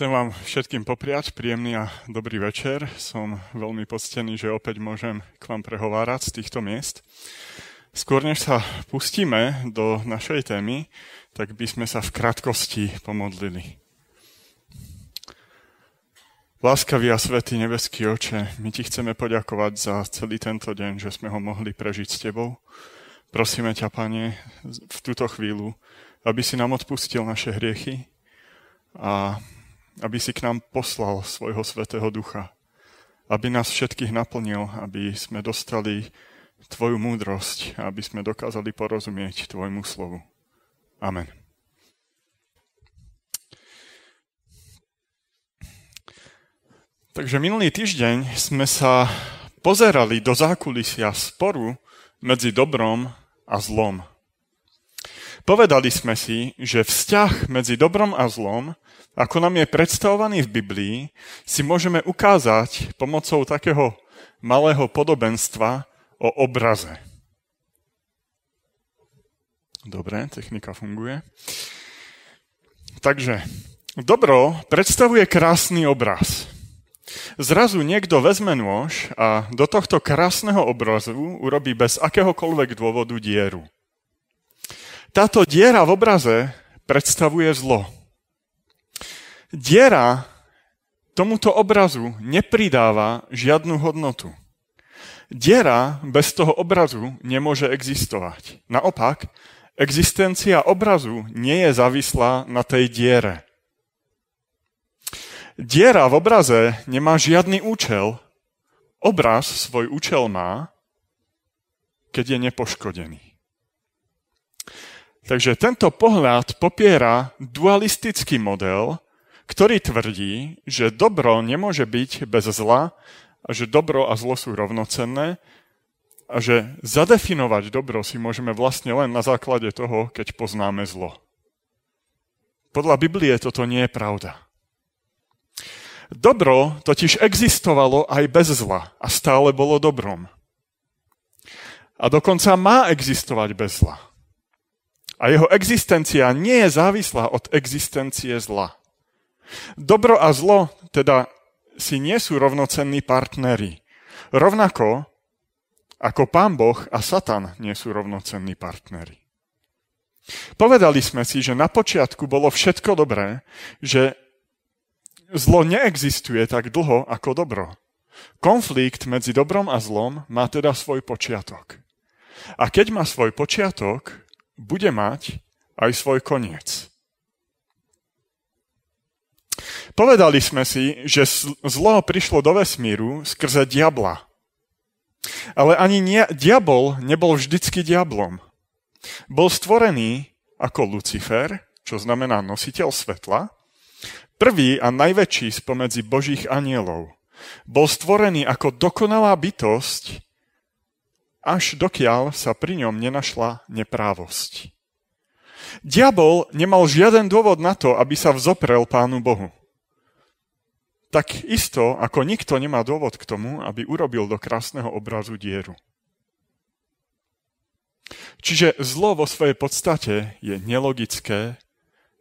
Chcem vám všetkým popriať príjemný a dobrý večer. Som veľmi poctený, že opäť môžem k vám prehovárať z týchto miest. Skôr než sa pustíme do našej témy, tak by sme sa v krátkosti pomodlili. Láskavý a svetý nebeský oče, my ti chceme poďakovať za celý tento deň, že sme ho mohli prežiť s tebou. Prosíme ťa, Pane, v túto chvíľu, aby si nám odpustil naše hriechy a aby si k nám poslal svojho svetého ducha, aby nás všetkých naplnil, aby sme dostali tvoju múdrosť aby sme dokázali porozumieť tvojmu slovu. Amen. Takže minulý týždeň sme sa pozerali do zákulisia sporu medzi dobrom a zlom. Povedali sme si, že vzťah medzi dobrom a zlom ako nám je predstavovaný v Biblii, si môžeme ukázať pomocou takého malého podobenstva o obraze. Dobre, technika funguje. Takže, dobro predstavuje krásny obraz. Zrazu niekto vezme nôž a do tohto krásneho obrazu urobí bez akéhokoľvek dôvodu dieru. Táto diera v obraze predstavuje zlo. Diera tomuto obrazu nepridáva žiadnu hodnotu. Diera bez toho obrazu nemôže existovať. Naopak, existencia obrazu nie je závislá na tej diere. Diera v obraze nemá žiadny účel. Obraz svoj účel má, keď je nepoškodený. Takže tento pohľad popiera dualistický model, ktorý tvrdí, že dobro nemôže byť bez zla a že dobro a zlo sú rovnocenné a že zadefinovať dobro si môžeme vlastne len na základe toho, keď poznáme zlo. Podľa Biblie toto nie je pravda. Dobro totiž existovalo aj bez zla a stále bolo dobrom. A dokonca má existovať bez zla. A jeho existencia nie je závislá od existencie zla. Dobro a zlo teda si nie sú rovnocenní partneri. Rovnako ako pán Boh a Satan nie sú rovnocenní partneri. Povedali sme si, že na počiatku bolo všetko dobré, že zlo neexistuje tak dlho ako dobro. Konflikt medzi dobrom a zlom má teda svoj počiatok. A keď má svoj počiatok, bude mať aj svoj koniec. Povedali sme si, že zlo prišlo do vesmíru skrze diabla. Ale ani diabol nebol vždycky diablom. Bol stvorený ako Lucifer, čo znamená nositeľ svetla, prvý a najväčší spomedzi božích anielov. Bol stvorený ako dokonalá bytosť, až dokiaľ sa pri ňom nenašla neprávosť. Diabol nemal žiaden dôvod na to, aby sa vzoprel Pánu Bohu tak isto ako nikto nemá dôvod k tomu, aby urobil do krásneho obrazu dieru. Čiže zlo vo svojej podstate je nelogické,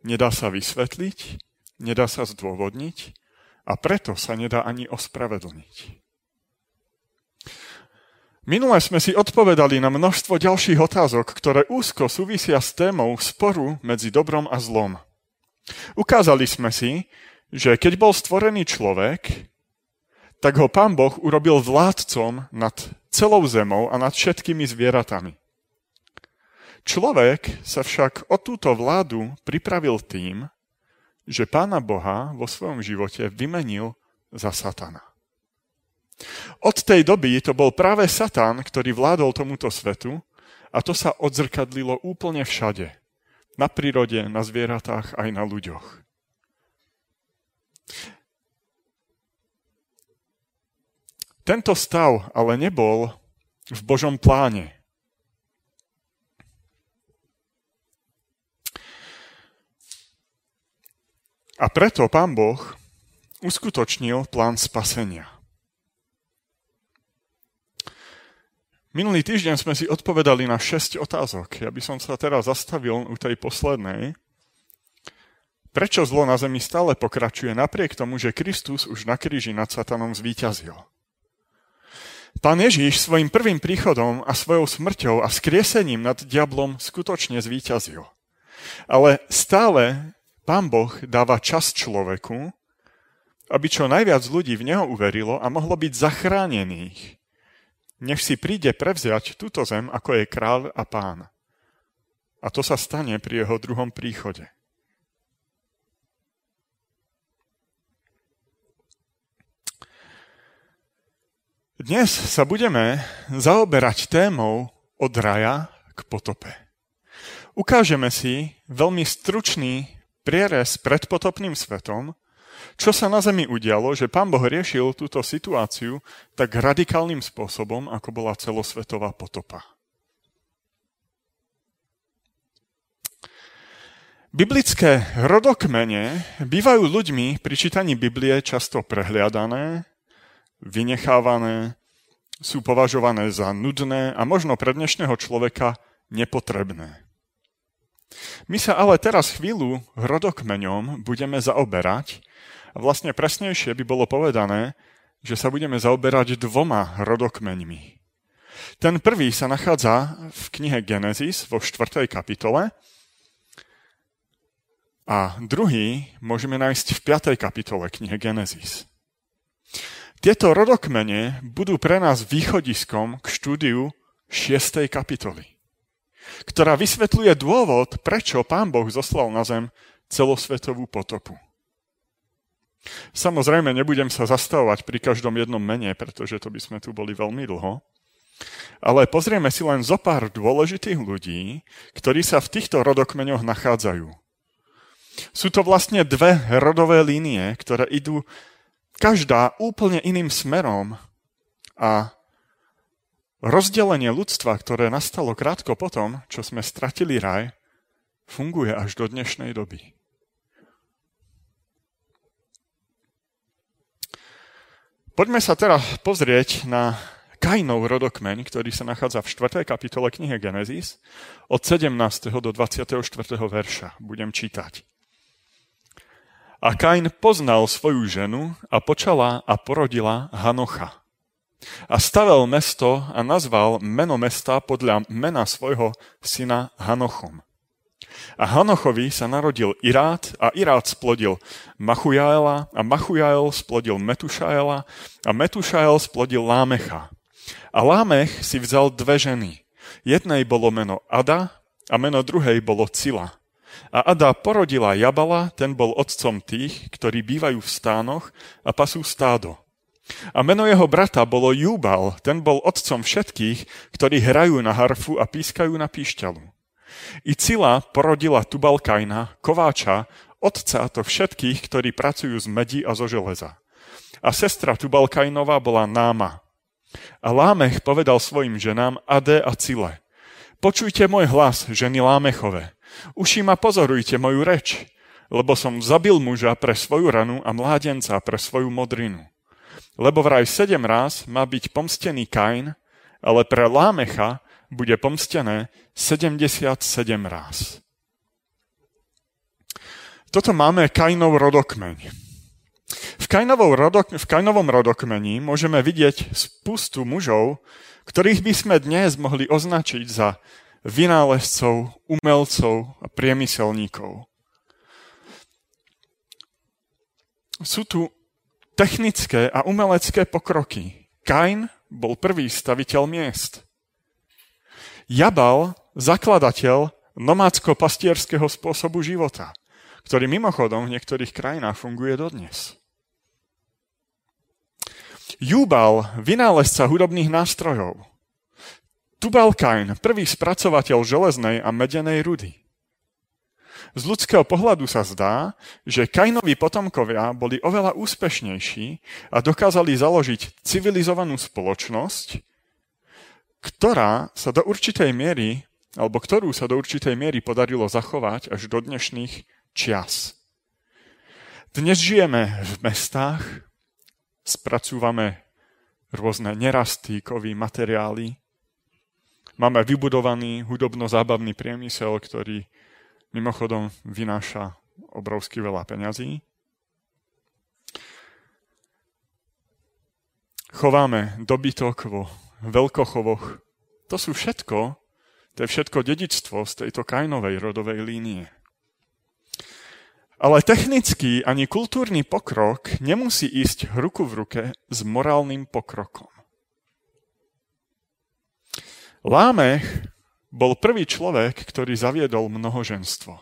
nedá sa vysvetliť, nedá sa zdôvodniť a preto sa nedá ani ospravedlniť. Minule sme si odpovedali na množstvo ďalších otázok, ktoré úzko súvisia s témou sporu medzi dobrom a zlom. Ukázali sme si, že keď bol stvorený človek, tak ho pán Boh urobil vládcom nad celou zemou a nad všetkými zvieratami. Človek sa však o túto vládu pripravil tým, že pána Boha vo svojom živote vymenil za satana. Od tej doby to bol práve Satan, ktorý vládol tomuto svetu a to sa odzrkadlilo úplne všade. Na prírode, na zvieratách aj na ľuďoch. Tento stav ale nebol v Božom pláne. A preto pán Boh uskutočnil plán spasenia. Minulý týždeň sme si odpovedali na 6 otázok. Ja by som sa teraz zastavil u tej poslednej. Prečo zlo na zemi stále pokračuje napriek tomu, že Kristus už na kríži nad satanom zvíťazil? Pán Ježíš svojim prvým príchodom a svojou smrťou a skriesením nad diablom skutočne zvíťazil. Ale stále Pán Boh dáva čas človeku, aby čo najviac ľudí v Neho uverilo a mohlo byť zachránených. Nech si príde prevziať túto zem, ako je kráľ a pán. A to sa stane pri jeho druhom príchode. Dnes sa budeme zaoberať témou od raja k potope. Ukážeme si veľmi stručný prierez pred potopným svetom, čo sa na Zemi udialo, že pán Boh riešil túto situáciu tak radikálnym spôsobom, ako bola celosvetová potopa. Biblické rodokmene bývajú ľuďmi pri čítaní Biblie často prehliadané, vynechávané, sú považované za nudné a možno pre dnešného človeka nepotrebné. My sa ale teraz chvíľu rodokmeňom budeme zaoberať a vlastne presnejšie by bolo povedané, že sa budeme zaoberať dvoma rodokmeňmi. Ten prvý sa nachádza v knihe Genesis vo 4. kapitole a druhý môžeme nájsť v 5. kapitole knihe Genesis. Tieto rodokmene budú pre nás východiskom k štúdiu 6. kapitoly, ktorá vysvetľuje dôvod, prečo Pán Boh zoslal na zem celosvetovú potopu. Samozrejme, nebudem sa zastavovať pri každom jednom mene, pretože to by sme tu boli veľmi dlho. Ale pozrieme si len zo pár dôležitých ľudí, ktorí sa v týchto rodokmeňoch nachádzajú. Sú to vlastne dve rodové línie, ktoré idú každá úplne iným smerom a rozdelenie ľudstva, ktoré nastalo krátko potom, čo sme stratili raj, funguje až do dnešnej doby. Poďme sa teraz pozrieť na Kainov rodokmeň, ktorý sa nachádza v 4. kapitole knihe Genesis od 17. do 24. verša. Budem čítať. A Kain poznal svoju ženu a počala a porodila Hanocha. A stavel mesto a nazval meno mesta podľa mena svojho syna Hanochom. A Hanochovi sa narodil Irát a Irát splodil Machujaela a Machujael splodil Metušaela a Metušael splodil Lámecha. A Lámech si vzal dve ženy. Jednej bolo meno Ada a meno druhej bolo Cila. A Ada porodila Jabala, ten bol otcom tých, ktorí bývajú v stánoch a pasú stádo. A meno jeho brata bolo Júbal, ten bol otcom všetkých, ktorí hrajú na harfu a pískajú na píšťalu. I Cila porodila Tubalkajna, kováča, otca to všetkých, ktorí pracujú z medí a zo železa. A sestra Tubalkajnova bola Náma. A Lámech povedal svojim ženám Ade a Cile. Počujte môj hlas, ženy Lámechove. Uši ma pozorujte moju reč, lebo som zabil muža pre svoju ranu a mládenca pre svoju modrinu. Lebo vraj sedem raz má byť pomstený Kain, ale pre Lámecha bude pomstené 77 raz. Toto máme Kainov rodokmeň. V, rodok, v Kainovom rodokmení môžeme vidieť spustu mužov, ktorých by sme dnes mohli označiť za vynálezcov, umelcov a priemyselníkov. Sú tu technické a umelecké pokroky. Kain bol prvý staviteľ miest. Jabal, zakladateľ nomádsko-pastierského spôsobu života, ktorý mimochodom v niektorých krajinách funguje dodnes. Júbal, vynálezca hudobných nástrojov. Tubalkain, prvý spracovateľ železnej a medenej rudy. Z ľudského pohľadu sa zdá, že Kainovi potomkovia boli oveľa úspešnejší a dokázali založiť civilizovanú spoločnosť, ktorá sa do určitej miery, alebo ktorú sa do určitej miery podarilo zachovať až do dnešných čias. Dnes žijeme v mestách, spracúvame rôzne nerasty, kovy, materiály, Máme vybudovaný hudobno-zábavný priemysel, ktorý mimochodom vynáša obrovsky veľa peňazí. Chováme dobytok vo veľkochovoch. To sú všetko, to je všetko dedičstvo z tejto Kainovej rodovej línie. Ale technický ani kultúrny pokrok nemusí ísť ruku v ruke s morálnym pokrokom. Lámech bol prvý človek, ktorý zaviedol mnohoženstvo.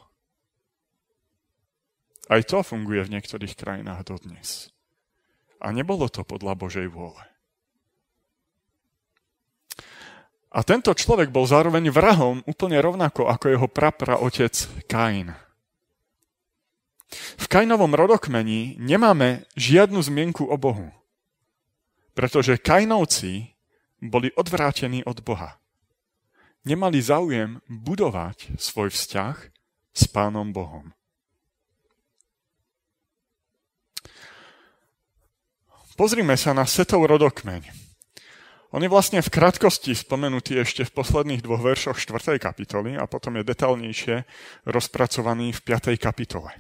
Aj to funguje v niektorých krajinách dodnes. A nebolo to podľa Božej vôle. A tento človek bol zároveň vrahom úplne rovnako ako jeho prapra otec Kain. V Kainovom rodokmení nemáme žiadnu zmienku o Bohu, pretože Kainovci boli odvrátení od Boha. Nemali záujem budovať svoj vzťah s Pánom Bohom. Pozrime sa na Setov rodokmeň. On je vlastne v krátkosti spomenutý ešte v posledných dvoch veršoch 4. kapitoly a potom je detálnejšie rozpracovaný v 5. kapitole.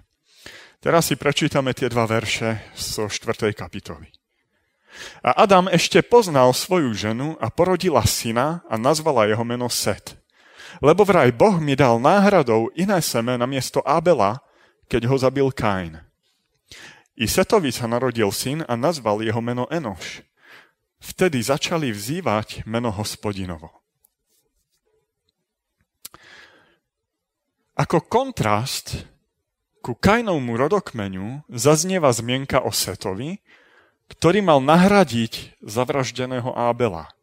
Teraz si prečítame tie dva verše zo 4. kapitoly. A Adam ešte poznal svoju ženu a porodila syna a nazvala jeho meno Set. Lebo vraj Boh mi dal náhradou iné seme na miesto Abela, keď ho zabil Kain. I Setovi sa narodil syn a nazval jeho meno Enoš. Vtedy začali vzývať meno hospodinovo. Ako kontrast ku Kainovmu rodokmeňu zaznieva zmienka o Setovi, ktorý mal nahradiť zavraždeného Ábela.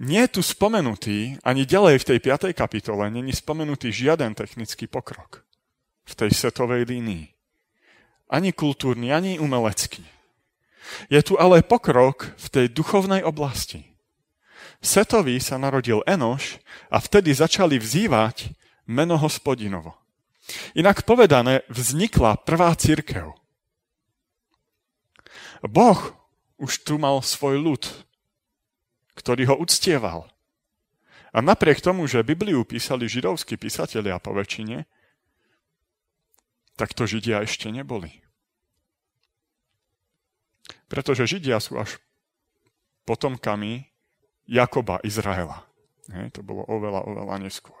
Nie je tu spomenutý, ani ďalej v tej 5. kapitole, není spomenutý žiaden technický pokrok v tej setovej línii. Ani kultúrny, ani umelecký. Je tu ale pokrok v tej duchovnej oblasti. Setovi sa narodil Enoš a vtedy začali vzývať meno hospodinovo. Inak povedané, vznikla prvá církev. Boh už tu mal svoj ľud, ktorý ho uctieval. A napriek tomu, že Bibliu písali židovskí písatelia po väčšine, tak to Židia ešte neboli. Pretože Židia sú až potomkami Jakoba, Izraela. to bolo oveľa, oveľa neskôr.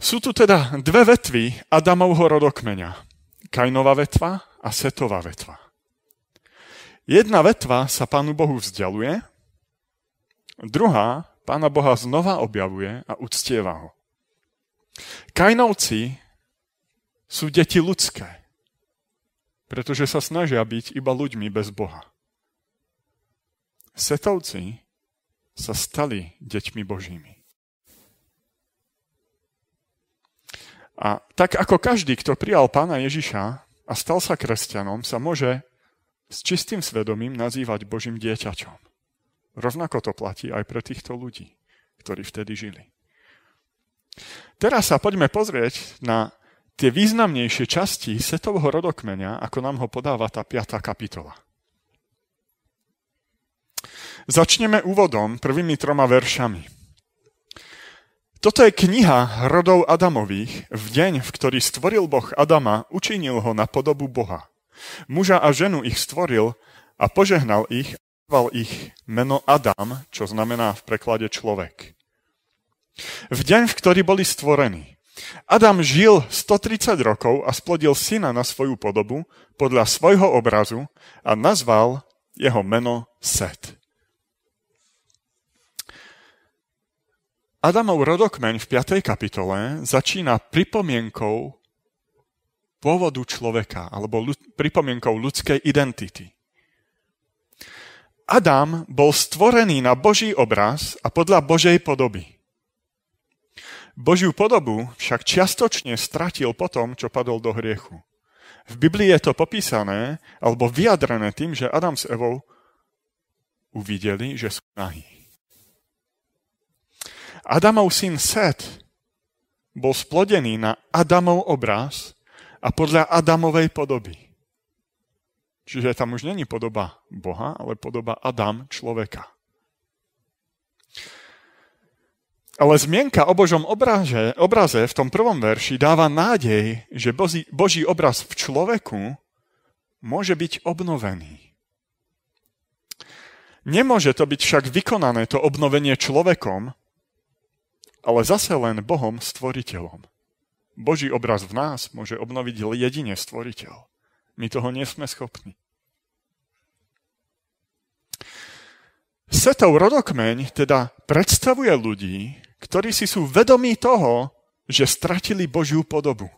Sú tu teda dve vetvy Adamovho rodokmeňa. Kainova vetva a Setová vetva. Jedna vetva sa Pánu Bohu vzdialuje, druhá Pána Boha znova objavuje a uctieva ho. Kainovci sú deti ľudské, pretože sa snažia byť iba ľuďmi bez Boha. Setovci sa stali deťmi Božími. A tak ako každý, kto prijal pána Ježiša a stal sa kresťanom, sa môže s čistým svedomím nazývať Božím dieťačom. Rovnako to platí aj pre týchto ľudí, ktorí vtedy žili. Teraz sa poďme pozrieť na tie významnejšie časti setovho rodokmeňa, ako nám ho podáva tá 5. kapitola. Začneme úvodom prvými troma veršami. Toto je kniha rodov Adamových. V deň, v ktorý stvoril Boh Adama, učinil ho na podobu Boha. Muža a ženu ich stvoril a požehnal ich a ich meno Adam, čo znamená v preklade človek. V deň, v ktorý boli stvorení. Adam žil 130 rokov a splodil syna na svoju podobu podľa svojho obrazu a nazval jeho meno Set. Adamov rodokmeň v 5. kapitole začína pripomienkou pôvodu človeka, alebo pripomienkou ľudskej identity. Adam bol stvorený na Boží obraz a podľa Božej podoby. Božiu podobu však čiastočne stratil po tom, čo padol do hriechu. V Biblii je to popísané alebo vyjadrené tým, že Adam s Evou uvideli, že sú nahí. Adamov syn Set bol splodený na Adamov obraz a podľa Adamovej podoby. Čiže tam už není podoba Boha, ale podoba Adam človeka. Ale zmienka o Božom obraze, obraze v tom prvom verši dáva nádej, že Boží, Boží obraz v človeku môže byť obnovený. Nemôže to byť však vykonané to obnovenie človekom, ale zase len Bohom stvoriteľom. Boží obraz v nás môže obnoviť jedine stvoriteľ. My toho nie sme schopní. Setov rodokmeň teda predstavuje ľudí, ktorí si sú vedomí toho, že stratili Božiu podobu.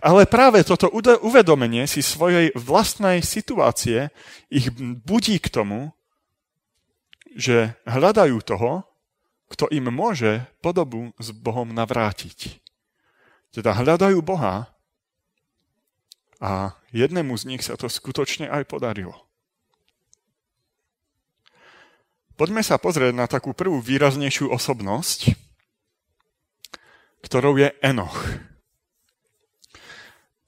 Ale práve toto uvedomenie si svojej vlastnej situácie ich budí k tomu, že hľadajú toho, kto im môže podobu s Bohom navrátiť. Teda hľadajú Boha a jednému z nich sa to skutočne aj podarilo. Poďme sa pozrieť na takú prvú výraznejšiu osobnosť, ktorou je Enoch.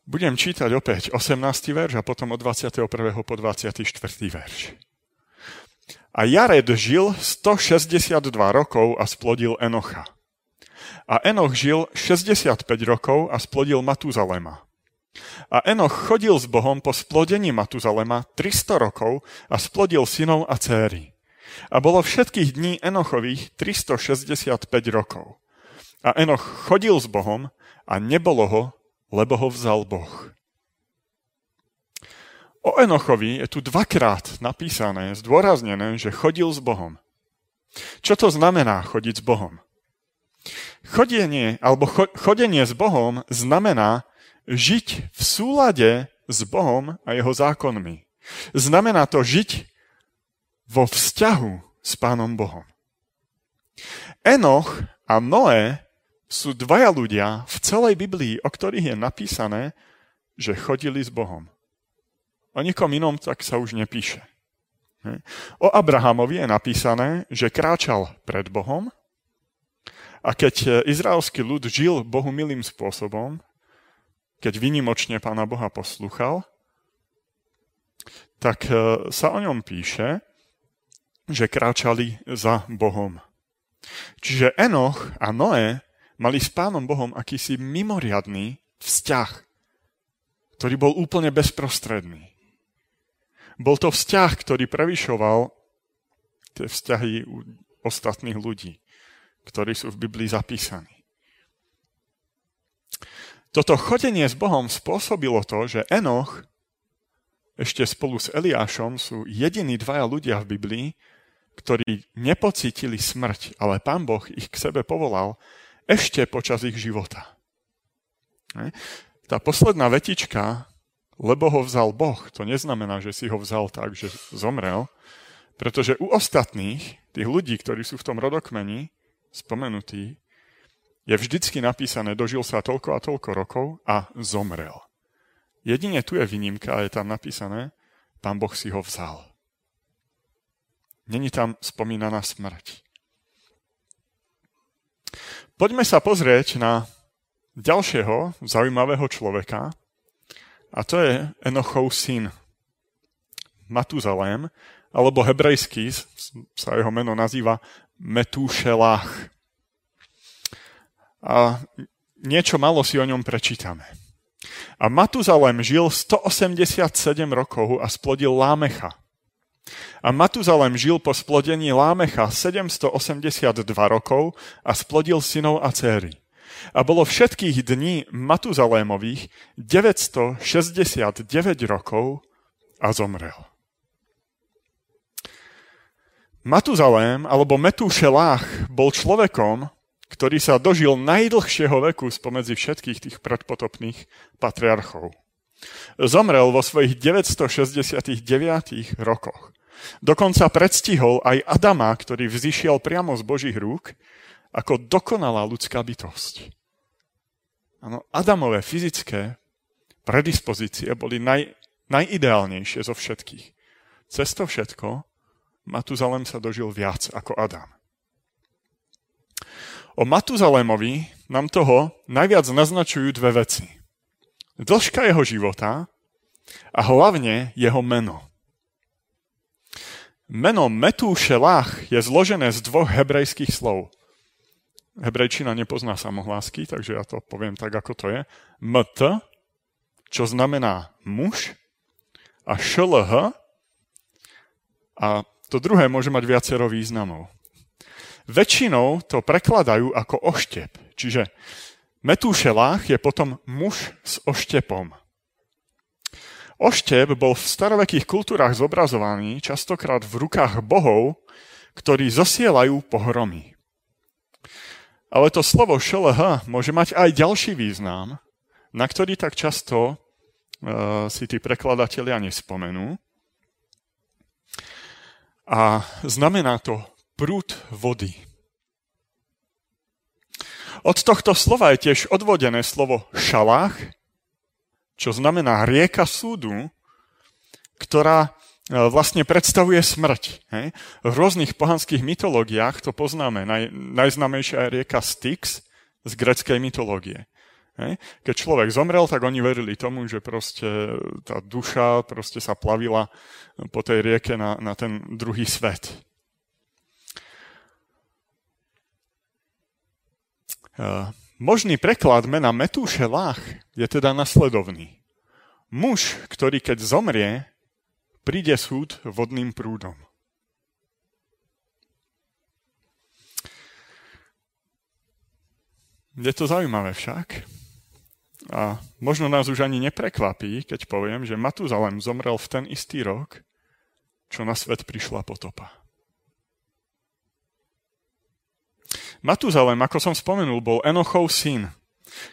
Budem čítať opäť 18. verš a potom od 21. po 24. verš. A Jared žil 162 rokov a splodil Enocha. A Enoch žil 65 rokov a splodil Matuzalema. A Enoch chodil s Bohom po splodení Matuzalema 300 rokov a splodil synov a céry. A bolo všetkých dní Enochových 365 rokov. A Enoch chodil s Bohom a nebolo ho, lebo ho vzal Boh. O Enochovi je tu dvakrát napísané, zdôraznené, že chodil s Bohom. Čo to znamená chodiť s Bohom? Chodenie alebo chodenie s Bohom znamená žiť v súlade s Bohom a jeho zákonmi. Znamená to žiť vo vzťahu s Pánom Bohom. Enoch a Noé sú dvaja ľudia v celej Biblii, o ktorých je napísané, že chodili s Bohom. O nikom inom tak sa už nepíše. O Abrahamovi je napísané, že kráčal pred Bohom a keď izraelský ľud žil Bohu milým spôsobom, keď vynimočne Pána Boha poslúchal, tak e, sa o ňom píše, že kráčali za Bohom. Čiže Enoch a Noé mali s Pánom Bohom akýsi mimoriadný vzťah, ktorý bol úplne bezprostredný. Bol to vzťah, ktorý prevyšoval tie vzťahy u ostatných ľudí, ktorí sú v Biblii zapísaní. Toto chodenie s Bohom spôsobilo to, že Enoch ešte spolu s Eliášom sú jediní dvaja ľudia v Biblii, ktorí nepocítili smrť, ale pán Boh ich k sebe povolal ešte počas ich života. Tá posledná vetička, lebo ho vzal Boh, to neznamená, že si ho vzal tak, že zomrel, pretože u ostatných, tých ľudí, ktorí sú v tom rodokmeni spomenutí, je vždycky napísané, dožil sa toľko a toľko rokov a zomrel. Jedine tu je výnimka a je tam napísané, pán Boh si ho vzal. Není tam spomínaná smrť. Poďme sa pozrieť na ďalšieho zaujímavého človeka, a to je Enochov syn, Matuzalém, alebo hebrejský sa jeho meno nazýva Metúšelách. A niečo malo si o ňom prečítame. A Matuzalém žil 187 rokov a splodil Lámecha. A Matuzalem žil po splodení Lámecha 782 rokov a splodil synov a céry. A bolo všetkých dní Matuzalémových 969 rokov a zomrel. Matuzalém alebo Metúšelách bol človekom, ktorý sa dožil najdlhšieho veku spomedzi všetkých tých predpotopných patriarchov. Zomrel vo svojich 969 rokoch. Dokonca predstihol aj Adama, ktorý vzýšiel priamo z Božích rúk, ako dokonalá ľudská bytosť. Ano, Adamové fyzické predispozície boli naj, najideálnejšie zo všetkých. Cez to všetko Matuzalem sa dožil viac ako Adam. O Matuzalémovi nám toho najviac naznačujú dve veci. Dĺžka jeho života a hlavne jeho meno. Meno Metúšelach je zložené z dvoch hebrejských slov. hebrejčina nepozná samohlásky, takže ja to poviem tak, ako to je. MT, čo znamená muž, a šlh, a to druhé môže mať viacero významov. Väčšinou to prekladajú ako oštep, čiže Metúšelách je potom muž s oštepom. Oštep bol v starovekých kultúrach zobrazovaný častokrát v rukách bohov, ktorí zosielajú pohromy. Ale to slovo šlh môže mať aj ďalší význam, na ktorý tak často uh, si tí prekladatelia nespomenú. A znamená to prúd vody. Od tohto slova je tiež odvodené slovo šalách, čo znamená rieka súdu, ktorá e, vlastne predstavuje smrť. Hej? V rôznych pohanských mytológiách to poznáme. Naj, najznamejšia je rieka Styx z greckej mytológie. Hej? Keď človek zomrel, tak oni verili tomu, že proste tá duša proste sa plavila po tej rieke na, na ten druhý svet. Možný preklad mena Metúšelách je teda nasledovný. Muž, ktorý keď zomrie, príde súd vodným prúdom. Je to zaujímavé však. A možno nás už ani neprekvapí, keď poviem, že Matuzalem zomrel v ten istý rok, čo na svet prišla potopa. Matuzalem, ako som spomenul, bol Enochov syn,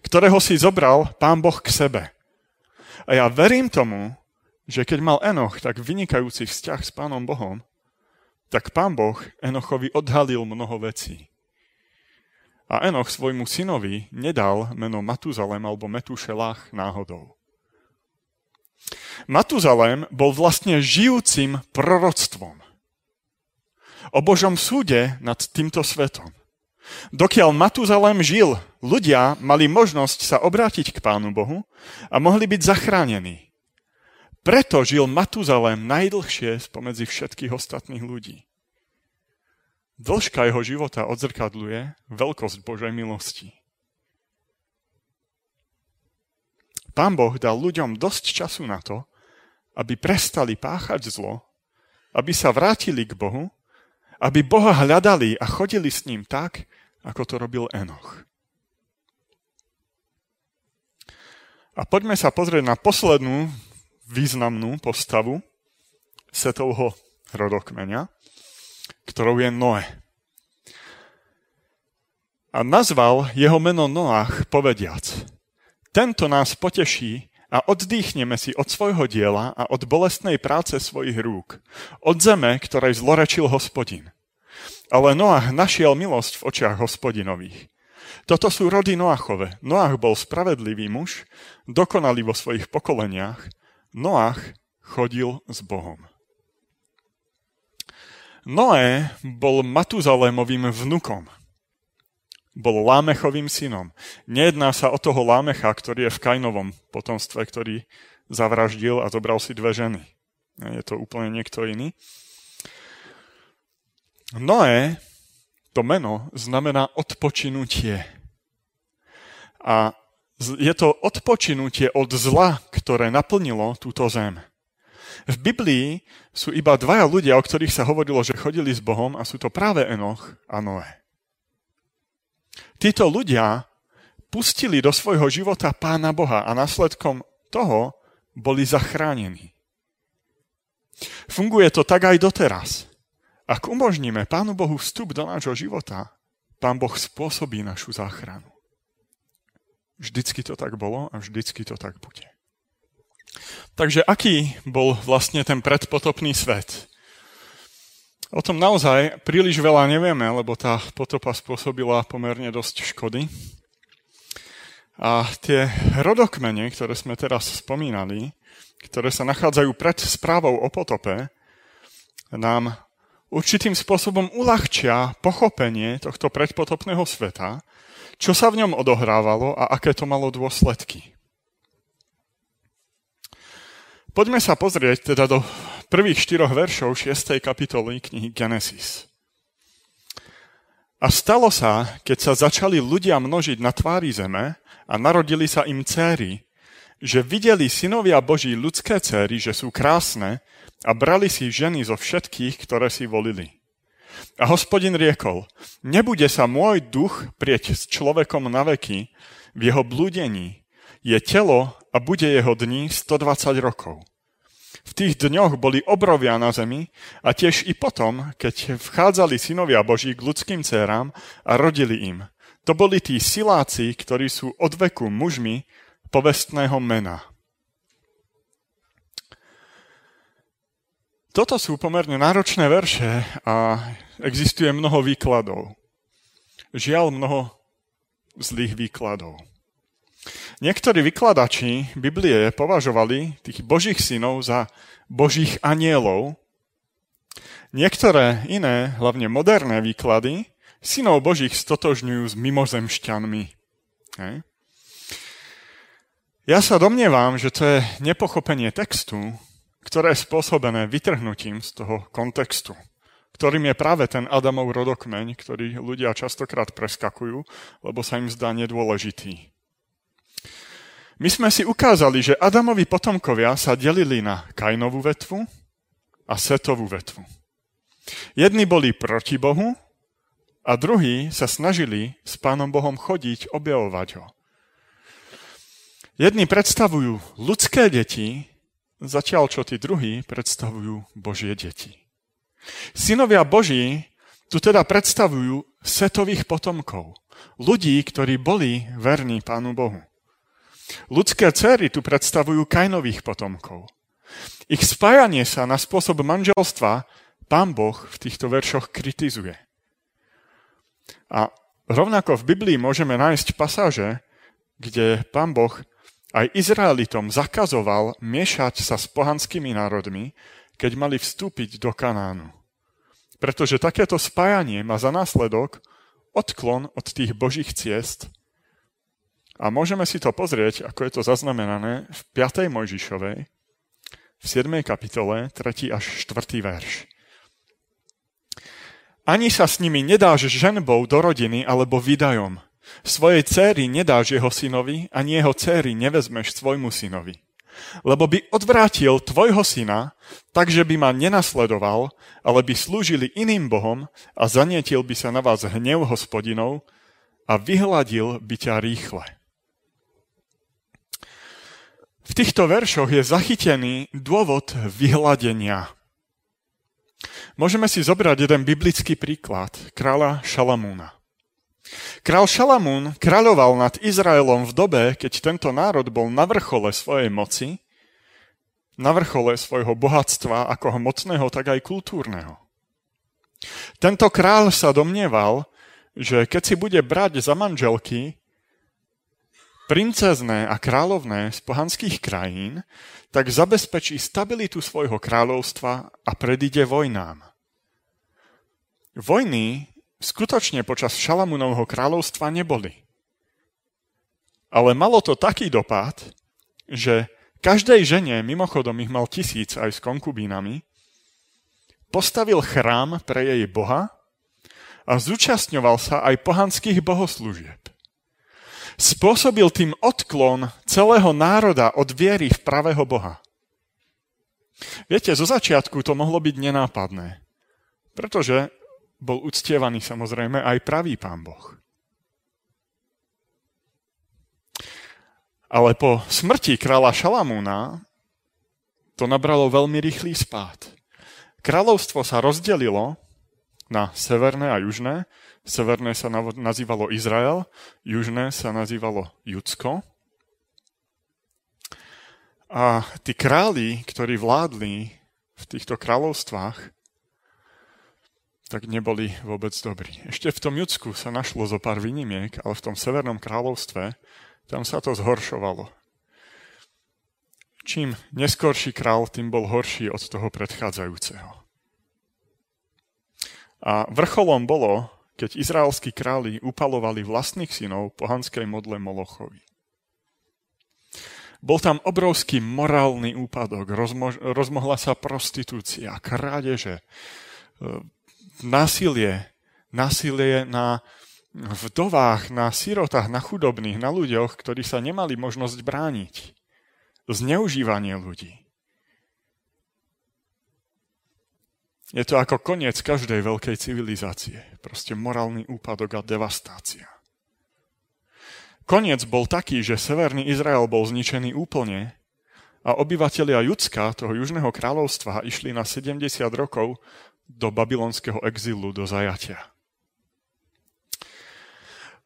ktorého si zobral pán Boh k sebe. A ja verím tomu, že keď mal Enoch tak vynikajúci vzťah s pánom Bohom, tak pán Boh Enochovi odhalil mnoho vecí. A Enoch svojmu synovi nedal meno Matuzalem alebo Metušelách náhodou. Matuzalem bol vlastne žijúcim proroctvom o Božom súde nad týmto svetom. Dokiaľ Matuzalem žil, ľudia mali možnosť sa obrátiť k Pánu Bohu a mohli byť zachránení. Preto žil Matuzalem najdlhšie spomedzi všetkých ostatných ľudí. Dĺžka jeho života odzrkadluje veľkosť Božej milosti. Pán Boh dal ľuďom dosť času na to, aby prestali páchať zlo, aby sa vrátili k Bohu, aby Boha hľadali a chodili s ním tak, ako to robil Enoch. A poďme sa pozrieť na poslednú významnú postavu Setovho rodokmeňa, ktorou je Noé. A nazval jeho meno Noach povediac. Tento nás poteší a oddychneme si od svojho diela a od bolestnej práce svojich rúk, od zeme, ktorej zlorečil hospodin. Ale Noach našiel milosť v očiach hospodinových. Toto sú rody Noachove. Noach bol spravedlivý muž, dokonalý vo svojich pokoleniach. Noach chodil s Bohom. Noé bol Matuzalémovým vnukom. Bol Lámechovým synom. Nejedná sa o toho Lámecha, ktorý je v Kainovom potomstve, ktorý zavraždil a zobral si dve ženy. Je to úplne niekto iný. Noé, to meno, znamená odpočinutie. A je to odpočinutie od zla, ktoré naplnilo túto zem. V Biblii sú iba dvaja ľudia, o ktorých sa hovorilo, že chodili s Bohom a sú to práve Enoch a Noé. Títo ľudia pustili do svojho života pána Boha a následkom toho boli zachránení. Funguje to tak aj doteraz. Ak umožníme Pánu Bohu vstup do nášho života, Pán Boh spôsobí našu záchranu. Vždycky to tak bolo a vždycky to tak bude. Takže aký bol vlastne ten predpotopný svet? O tom naozaj príliš veľa nevieme, lebo tá potopa spôsobila pomerne dosť škody. A tie rodokmene, ktoré sme teraz spomínali, ktoré sa nachádzajú pred správou o potope, nám určitým spôsobom uľahčia pochopenie tohto predpotopného sveta, čo sa v ňom odohrávalo a aké to malo dôsledky. Poďme sa pozrieť teda do prvých štyroch veršov 6. kapitoly knihy Genesis. A stalo sa, keď sa začali ľudia množiť na tvári zeme a narodili sa im céry, že videli synovia Boží ľudské céry, že sú krásne a brali si ženy zo všetkých, ktoré si volili. A hospodin riekol, nebude sa môj duch prieť s človekom na veky v jeho blúdení. Je telo a bude jeho dní 120 rokov. V tých dňoch boli obrovia na zemi a tiež i potom, keď vchádzali synovia Boží k ľudským cérám a rodili im. To boli tí siláci, ktorí sú od veku mužmi povestného mena. Toto sú pomerne náročné verše a existuje mnoho výkladov. Žiaľ, mnoho zlých výkladov. Niektorí vykladači Biblie považovali tých božích synov za božích anielov. Niektoré iné, hlavne moderné výklady, synov božích stotožňujú s mimozemšťanmi. Ja sa domnievam, že to je nepochopenie textu, ktoré je spôsobené vytrhnutím z toho kontextu, ktorým je práve ten Adamov rodokmeň, ktorý ľudia častokrát preskakujú, lebo sa im zdá nedôležitý. My sme si ukázali, že Adamovi potomkovia sa delili na Kainovú vetvu a Setovú vetvu. Jedni boli proti Bohu a druhí sa snažili s Pánom Bohom chodiť, objavovať ho. Jedni predstavujú ľudské deti, zatiaľ čo tí druhí predstavujú Božie deti. Synovia Boží tu teda predstavujú setových potomkov, ľudí, ktorí boli verní Pánu Bohu. Ľudské céry tu predstavujú Kainových potomkov. Ich spájanie sa na spôsob manželstva pán Boh v týchto veršoch kritizuje. A rovnako v Biblii môžeme nájsť pasáže, kde pán Boh aj Izraelitom zakazoval miešať sa s pohanskými národmi, keď mali vstúpiť do Kanánu. Pretože takéto spájanie má za následok odklon od tých božích ciest a môžeme si to pozrieť, ako je to zaznamenané v 5. Mojžišovej, v 7. kapitole, 3. až 4. verš. Ani sa s nimi nedáš ženbou do rodiny alebo vydajom. Svojej céry nedáš jeho synovi, ani jeho céry nevezmeš svojmu synovi. Lebo by odvrátil tvojho syna, takže by ma nenasledoval, ale by slúžili iným bohom a zanietil by sa na vás hnev hospodinov a vyhladil by ťa rýchle. V týchto veršoch je zachytený dôvod vyhľadenia. Môžeme si zobrať jeden biblický príklad, kráľa Šalamúna. Král Šalamún kráľoval nad Izraelom v dobe, keď tento národ bol na vrchole svojej moci, na vrchole svojho bohatstva, ako mocného, tak aj kultúrneho. Tento král sa domnieval, že keď si bude brať za manželky princezné a kráľovné z pohanských krajín, tak zabezpečí stabilitu svojho kráľovstva a predíde vojnám. Vojny skutočne počas Šalamúnovho kráľovstva neboli. Ale malo to taký dopad, že každej žene, mimochodom ich mal tisíc aj s konkubínami, postavil chrám pre jej boha a zúčastňoval sa aj pohanských bohoslúžieb spôsobil tým odklon celého národa od viery v pravého Boha. Viete, zo začiatku to mohlo byť nenápadné, pretože bol uctievaný samozrejme aj pravý pán Boh. Ale po smrti kráľa Šalamúna to nabralo veľmi rýchly spád. Kráľovstvo sa rozdelilo na severné a južné Severné sa nazývalo Izrael, južné sa nazývalo Judsko. A tí králi, ktorí vládli v týchto kráľovstvách, tak neboli vôbec dobrí. Ešte v tom Judsku sa našlo zo pár výnimiek, ale v tom severnom kráľovstve tam sa to zhoršovalo. Čím neskorší král, tým bol horší od toho predchádzajúceho. A vrcholom bolo, keď izraelskí králi upalovali vlastných synov pohanskej modle Molochovi. Bol tam obrovský morálny úpadok, rozmo- rozmohla sa prostitúcia, krádeže, násilie násilie na vdovách, na sirotách, na chudobných, na ľuďoch, ktorí sa nemali možnosť brániť. Zneužívanie ľudí. Je to ako koniec každej veľkej civilizácie. Proste morálny úpadok a devastácia. Koniec bol taký, že severný Izrael bol zničený úplne a obyvatelia Judska, toho južného kráľovstva, išli na 70 rokov do babylonského exilu, do zajatia.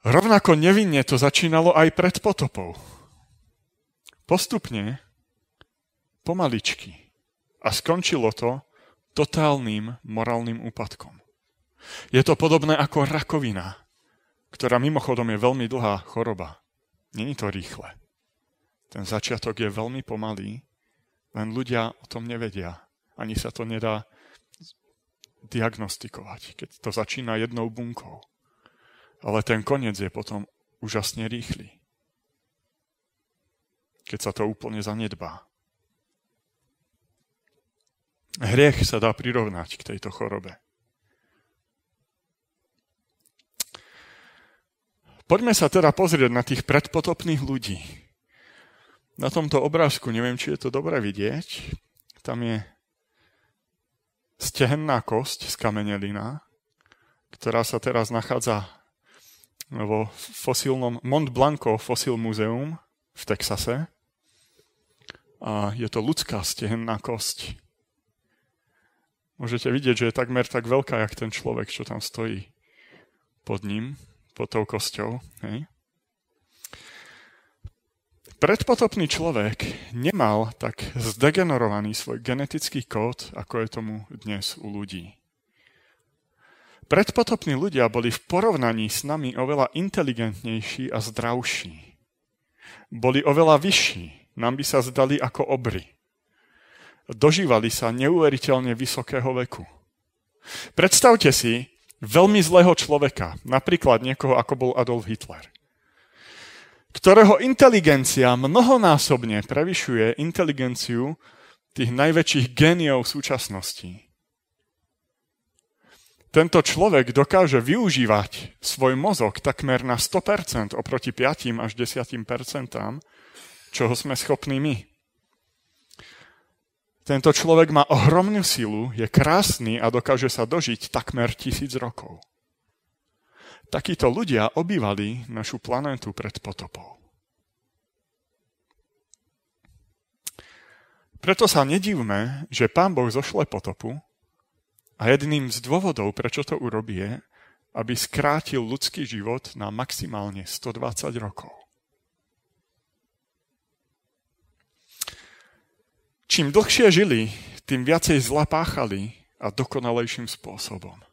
Rovnako nevinne to začínalo aj pred potopou. Postupne, pomaličky. A skončilo to totálnym morálnym úpadkom. Je to podobné ako rakovina, ktorá mimochodom je veľmi dlhá choroba. Není to rýchle. Ten začiatok je veľmi pomalý, len ľudia o tom nevedia. Ani sa to nedá diagnostikovať, keď to začína jednou bunkou. Ale ten koniec je potom úžasne rýchly. Keď sa to úplne zanedbá. Hriech sa dá prirovnať k tejto chorobe. Poďme sa teda pozrieť na tých predpotopných ľudí. Na tomto obrázku, neviem, či je to dobre vidieť, tam je stehenná kosť z kamenelina, ktorá sa teraz nachádza vo fosílnom Mont Blanco Fossil Museum v Texase. A je to ľudská stehenná kosť. Môžete vidieť, že je takmer tak veľká, jak ten človek, čo tam stojí pod ním pod tou kosťou. Hej? Predpotopný človek nemal tak zdegenerovaný svoj genetický kód, ako je tomu dnes u ľudí. Predpotopní ľudia boli v porovnaní s nami oveľa inteligentnejší a zdravší. Boli oveľa vyšší, nám by sa zdali ako obry. Dožívali sa neuveriteľne vysokého veku. Predstavte si, veľmi zlého človeka, napríklad niekoho, ako bol Adolf Hitler, ktorého inteligencia mnohonásobne prevyšuje inteligenciu tých najväčších géniov súčasnosti. Tento človek dokáže využívať svoj mozog takmer na 100% oproti 5 až 10%, čoho sme schopní my. Tento človek má ohromnú silu, je krásny a dokáže sa dožiť takmer tisíc rokov. Takíto ľudia obývali našu planétu pred potopou. Preto sa nedivme, že pán Boh zošle potopu a jedným z dôvodov, prečo to urobí, je, aby skrátil ľudský život na maximálne 120 rokov. Čím dlhšie žili, tým viacej zla páchali a dokonalejším spôsobom.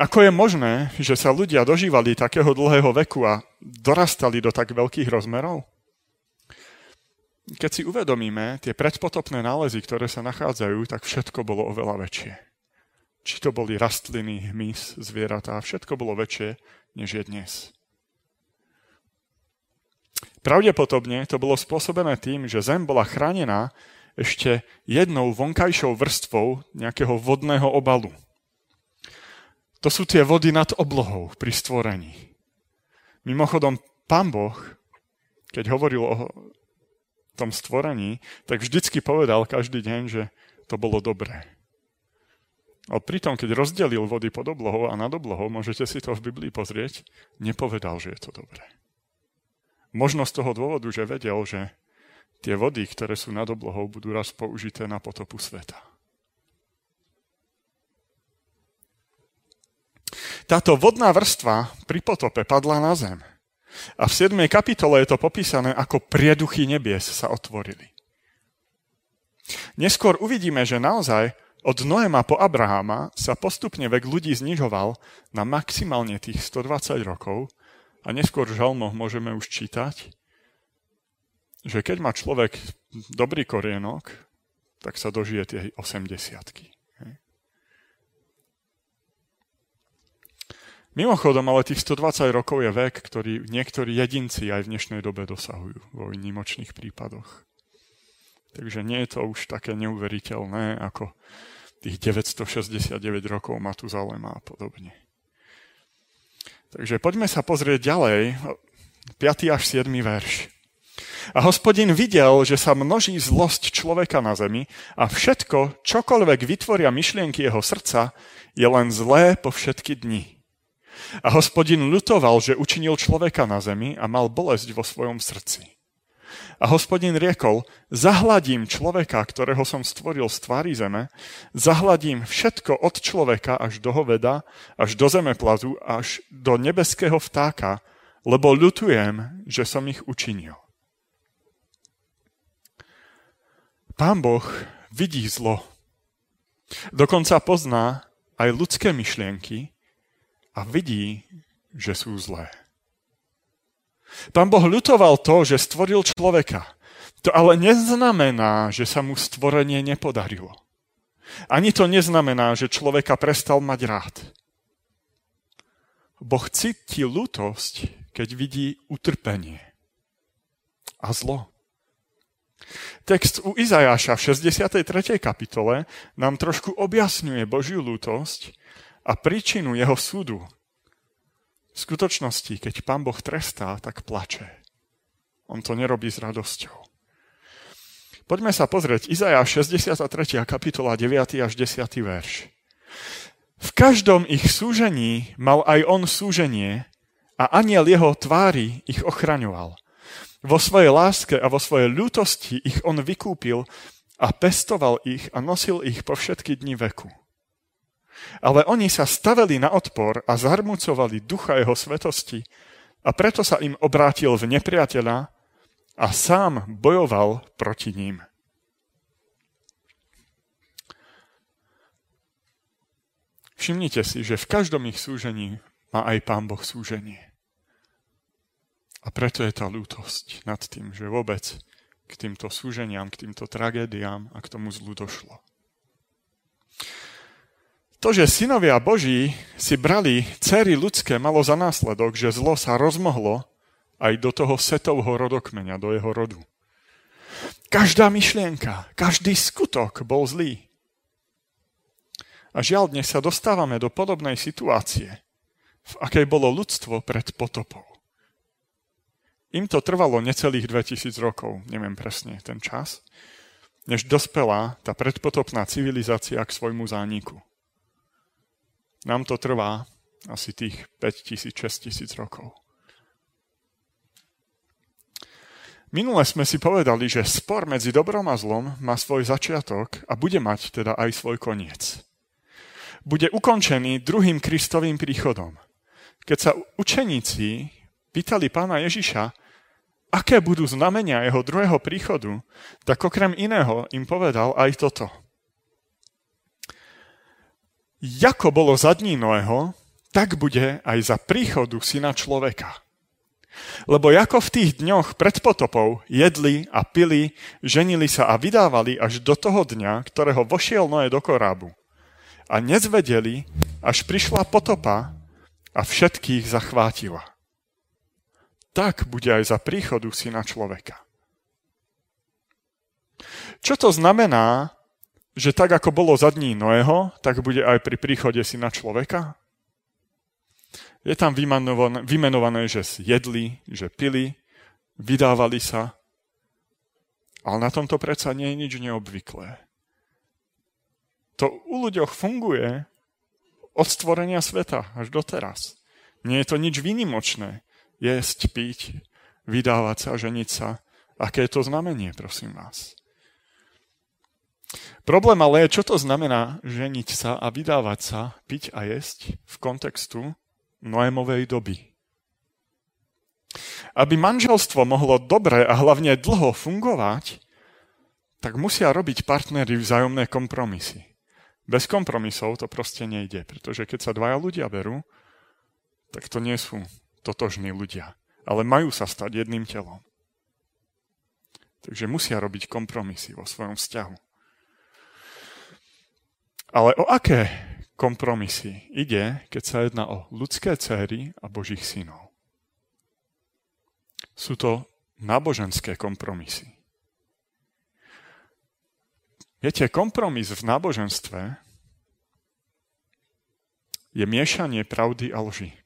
Ako je možné, že sa ľudia dožívali takého dlhého veku a dorastali do tak veľkých rozmerov? Keď si uvedomíme tie predpotopné nálezy, ktoré sa nachádzajú, tak všetko bolo oveľa väčšie. Či to boli rastliny, hmyz, zvieratá, všetko bolo väčšie, než je dnes. Pravdepodobne to bolo spôsobené tým, že Zem bola chránená ešte jednou vonkajšou vrstvou nejakého vodného obalu. To sú tie vody nad oblohou pri stvorení. Mimochodom, pán Boh, keď hovoril o tom stvorení, tak vždycky povedal každý deň, že to bolo dobré. A pritom, keď rozdelil vody pod oblohou a nad oblohou, môžete si to v Biblii pozrieť, nepovedal, že je to dobré. Možno z toho dôvodu, že vedel, že tie vody, ktoré sú nad oblohou, budú raz použité na potopu sveta. Táto vodná vrstva pri potope padla na zem. A v 7. kapitole je to popísané, ako prieduchy nebies sa otvorili. Neskôr uvidíme, že naozaj od Noema po Abrahama sa postupne vek ľudí znižoval na maximálne tých 120 rokov a neskôr v žalmoch môžeme už čítať, že keď má človek dobrý korienok, tak sa dožije tie 80 Mimochodom, ale tých 120 rokov je vek, ktorý niektorí jedinci aj v dnešnej dobe dosahujú vo výnimočných prípadoch. Takže nie je to už také neuveriteľné, ako tých 969 rokov Matuzalema a podobne. Takže poďme sa pozrieť ďalej, 5. až 7. verš. A hospodin videl, že sa množí zlosť človeka na zemi a všetko, čokoľvek vytvoria myšlienky jeho srdca, je len zlé po všetky dni. A hospodin ľutoval, že učinil človeka na zemi a mal bolesť vo svojom srdci. A hospodin riekol, zahladím človeka, ktorého som stvoril z tvári zeme, zahladím všetko od človeka až do hoveda, až do zemeplazu, až do nebeského vtáka, lebo ľutujem, že som ich učinil. Pán Boh vidí zlo. Dokonca pozná aj ľudské myšlienky a vidí, že sú zlé. Pán Boh ľutoval to, že stvoril človeka. To ale neznamená, že sa mu stvorenie nepodarilo. Ani to neznamená, že človeka prestal mať rád. Boh cíti lútosť, keď vidí utrpenie a zlo. Text u Izajáša v 63. kapitole nám trošku objasňuje Božiu lútosť a príčinu jeho súdu, v skutočnosti, keď pán Boh trestá, tak plače. On to nerobí s radosťou. Poďme sa pozrieť. Izajáš 63. kapitola 9. až 10. verš. V každom ich súžení mal aj on súženie a aniel jeho tvári ich ochraňoval. Vo svojej láske a vo svojej ľútosti ich on vykúpil a pestoval ich a nosil ich po všetky dni veku. Ale oni sa staveli na odpor a zarmucovali ducha jeho svetosti a preto sa im obrátil v nepriateľa a sám bojoval proti ním. Všimnite si, že v každom ich súžení má aj Pán Boh súženie. A preto je tá lútosť nad tým, že vôbec k týmto súženiam, k týmto tragédiám a k tomu zlu došlo. To, že synovia Boží si brali cery ľudské, malo za následok, že zlo sa rozmohlo aj do toho setovho rodokmeňa, do jeho rodu. Každá myšlienka, každý skutok bol zlý. A žiaľ, dnes sa dostávame do podobnej situácie, v akej bolo ľudstvo pred potopou. Im to trvalo necelých 2000 rokov, neviem presne ten čas, než dospela tá predpotopná civilizácia k svojmu zániku. Nám to trvá asi tých 5000, 6000 rokov. Minule sme si povedali, že spor medzi dobrom a zlom má svoj začiatok a bude mať teda aj svoj koniec. Bude ukončený druhým Kristovým príchodom. Keď sa učeníci pýtali pána Ježiša, aké budú znamenia jeho druhého príchodu, tak okrem iného im povedal aj toto – Jako bolo za dní Noého, tak bude aj za príchodu syna človeka. Lebo ako v tých dňoch pred potopou jedli a pili, ženili sa a vydávali až do toho dňa, ktorého vošiel Noé do korábu. A nezvedeli, až prišla potopa a všetkých zachvátila. Tak bude aj za príchodu syna človeka. Čo to znamená že tak ako bolo za dní Noého, tak bude aj pri príchode syna človeka? Je tam vymenované, že jedli, že pili, vydávali sa, ale na tomto predsa nie je nič neobvyklé. To u ľuďoch funguje od stvorenia sveta až doteraz. Nie je to nič výnimočné. Jesť, piť, vydávať sa, ženiť sa. Aké je to znamenie, prosím vás? Problém ale je, čo to znamená ženiť sa a vydávať sa, piť a jesť v kontextu Noémovej doby. Aby manželstvo mohlo dobre a hlavne dlho fungovať, tak musia robiť partnery vzájomné kompromisy. Bez kompromisov to proste nejde, pretože keď sa dvaja ľudia berú, tak to nie sú totožní ľudia, ale majú sa stať jedným telom. Takže musia robiť kompromisy vo svojom vzťahu. Ale o aké kompromisy ide, keď sa jedná o ľudské céry a božích synov? Sú to náboženské kompromisy. Viete, kompromis v náboženstve je miešanie pravdy a lži.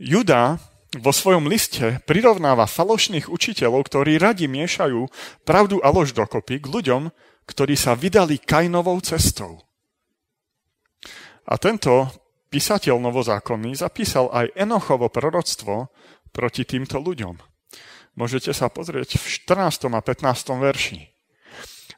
Juda vo svojom liste prirovnáva falošných učiteľov, ktorí radi miešajú pravdu a lož dokopy k ľuďom, ktorí sa vydali Kainovou cestou. A tento písateľ novozákonný zapísal aj Enochovo proroctvo proti týmto ľuďom. Môžete sa pozrieť v 14. a 15. verši.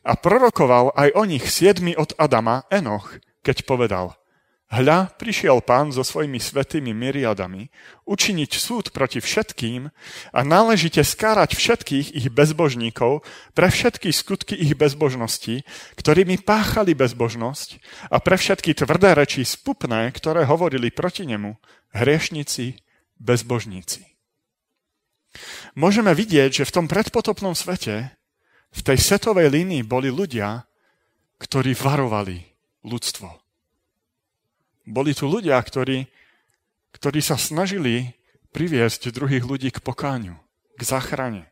A prorokoval aj o nich siedmi od Adama Enoch, keď povedal – Hľa, prišiel pán so svojimi svetými myriadami, učiniť súd proti všetkým a náležite skárať všetkých ich bezbožníkov pre všetky skutky ich bezbožnosti, ktorými páchali bezbožnosť a pre všetky tvrdé reči spupné, ktoré hovorili proti nemu, hriešnici, bezbožníci. Môžeme vidieť, že v tom predpotopnom svete, v tej setovej línii boli ľudia, ktorí varovali ľudstvo boli tu ľudia, ktorí, ktorí sa snažili priviesť druhých ľudí k pokáňu, k záchrane.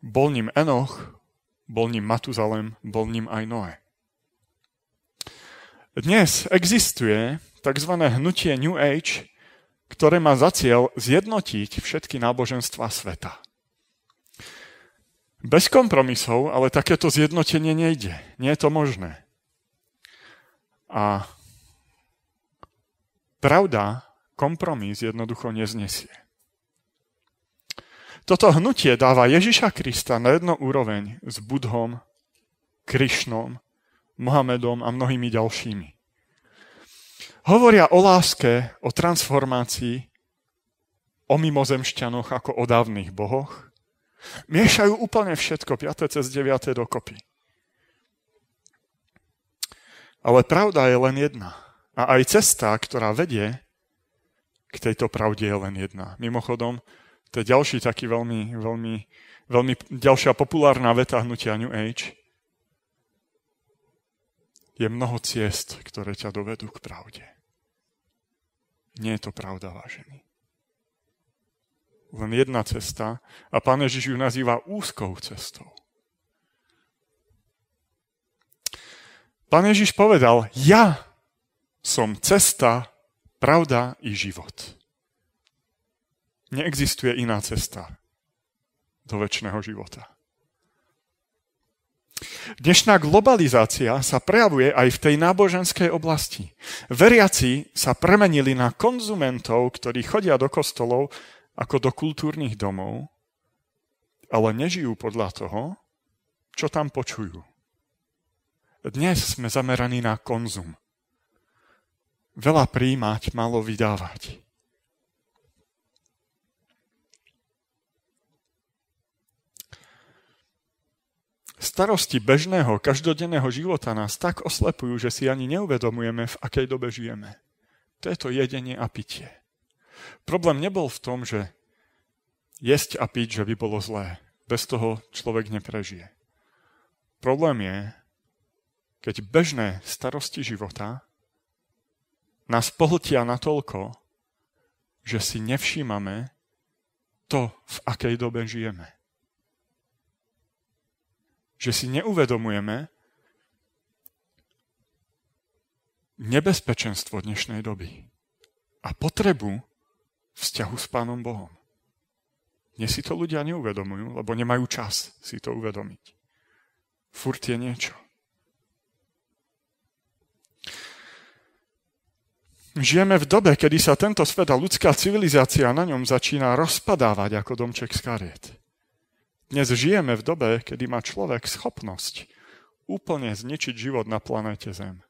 Bol ním Enoch, bol ním Matuzalem, bol ním aj Noé. Dnes existuje tzv. hnutie New Age, ktoré má za cieľ zjednotiť všetky náboženstva sveta. Bez kompromisov, ale takéto zjednotenie nejde. Nie je to možné. A Pravda kompromis jednoducho neznesie. Toto hnutie dáva Ježiša Krista na jedno úroveň s Budhom, Krišnom, Mohamedom a mnohými ďalšími. Hovoria o láske, o transformácii, o mimozemšťanoch ako o dávnych bohoch. Miešajú úplne všetko, 5. cez 9. dokopy. Ale pravda je len jedna – a aj cesta, ktorá vedie k tejto pravde je len jedna. Mimochodom, to je ďalší taký veľmi, veľmi, veľmi ďalšia populárna veta hnutia New Age. Je mnoho ciest, ktoré ťa dovedú k pravde. Nie je to pravda, vážený. Len jedna cesta a Pán Ježiš ju nazýva úzkou cestou. Pán Ježiš povedal, ja som cesta, pravda i život. Neexistuje iná cesta do väčšného života. Dnešná globalizácia sa prejavuje aj v tej náboženskej oblasti. Veriaci sa premenili na konzumentov, ktorí chodia do kostolov ako do kultúrnych domov, ale nežijú podľa toho, čo tam počujú. Dnes sme zameraní na konzum veľa príjmať, malo vydávať. Starosti bežného, každodenného života nás tak oslepujú, že si ani neuvedomujeme, v akej dobe žijeme. To je to jedenie a pitie. Problém nebol v tom, že jesť a piť, že by bolo zlé. Bez toho človek neprežije. Problém je, keď bežné starosti života nás pohltia natoľko, že si nevšímame to, v akej dobe žijeme. Že si neuvedomujeme nebezpečenstvo dnešnej doby a potrebu vzťahu s Pánom Bohom. Dnes si to ľudia neuvedomujú, lebo nemajú čas si to uvedomiť. Furt je niečo. Žijeme v dobe, kedy sa tento svet a ľudská civilizácia na ňom začína rozpadávať ako domček z kariet. Dnes žijeme v dobe, kedy má človek schopnosť úplne zničiť život na planéte Zem.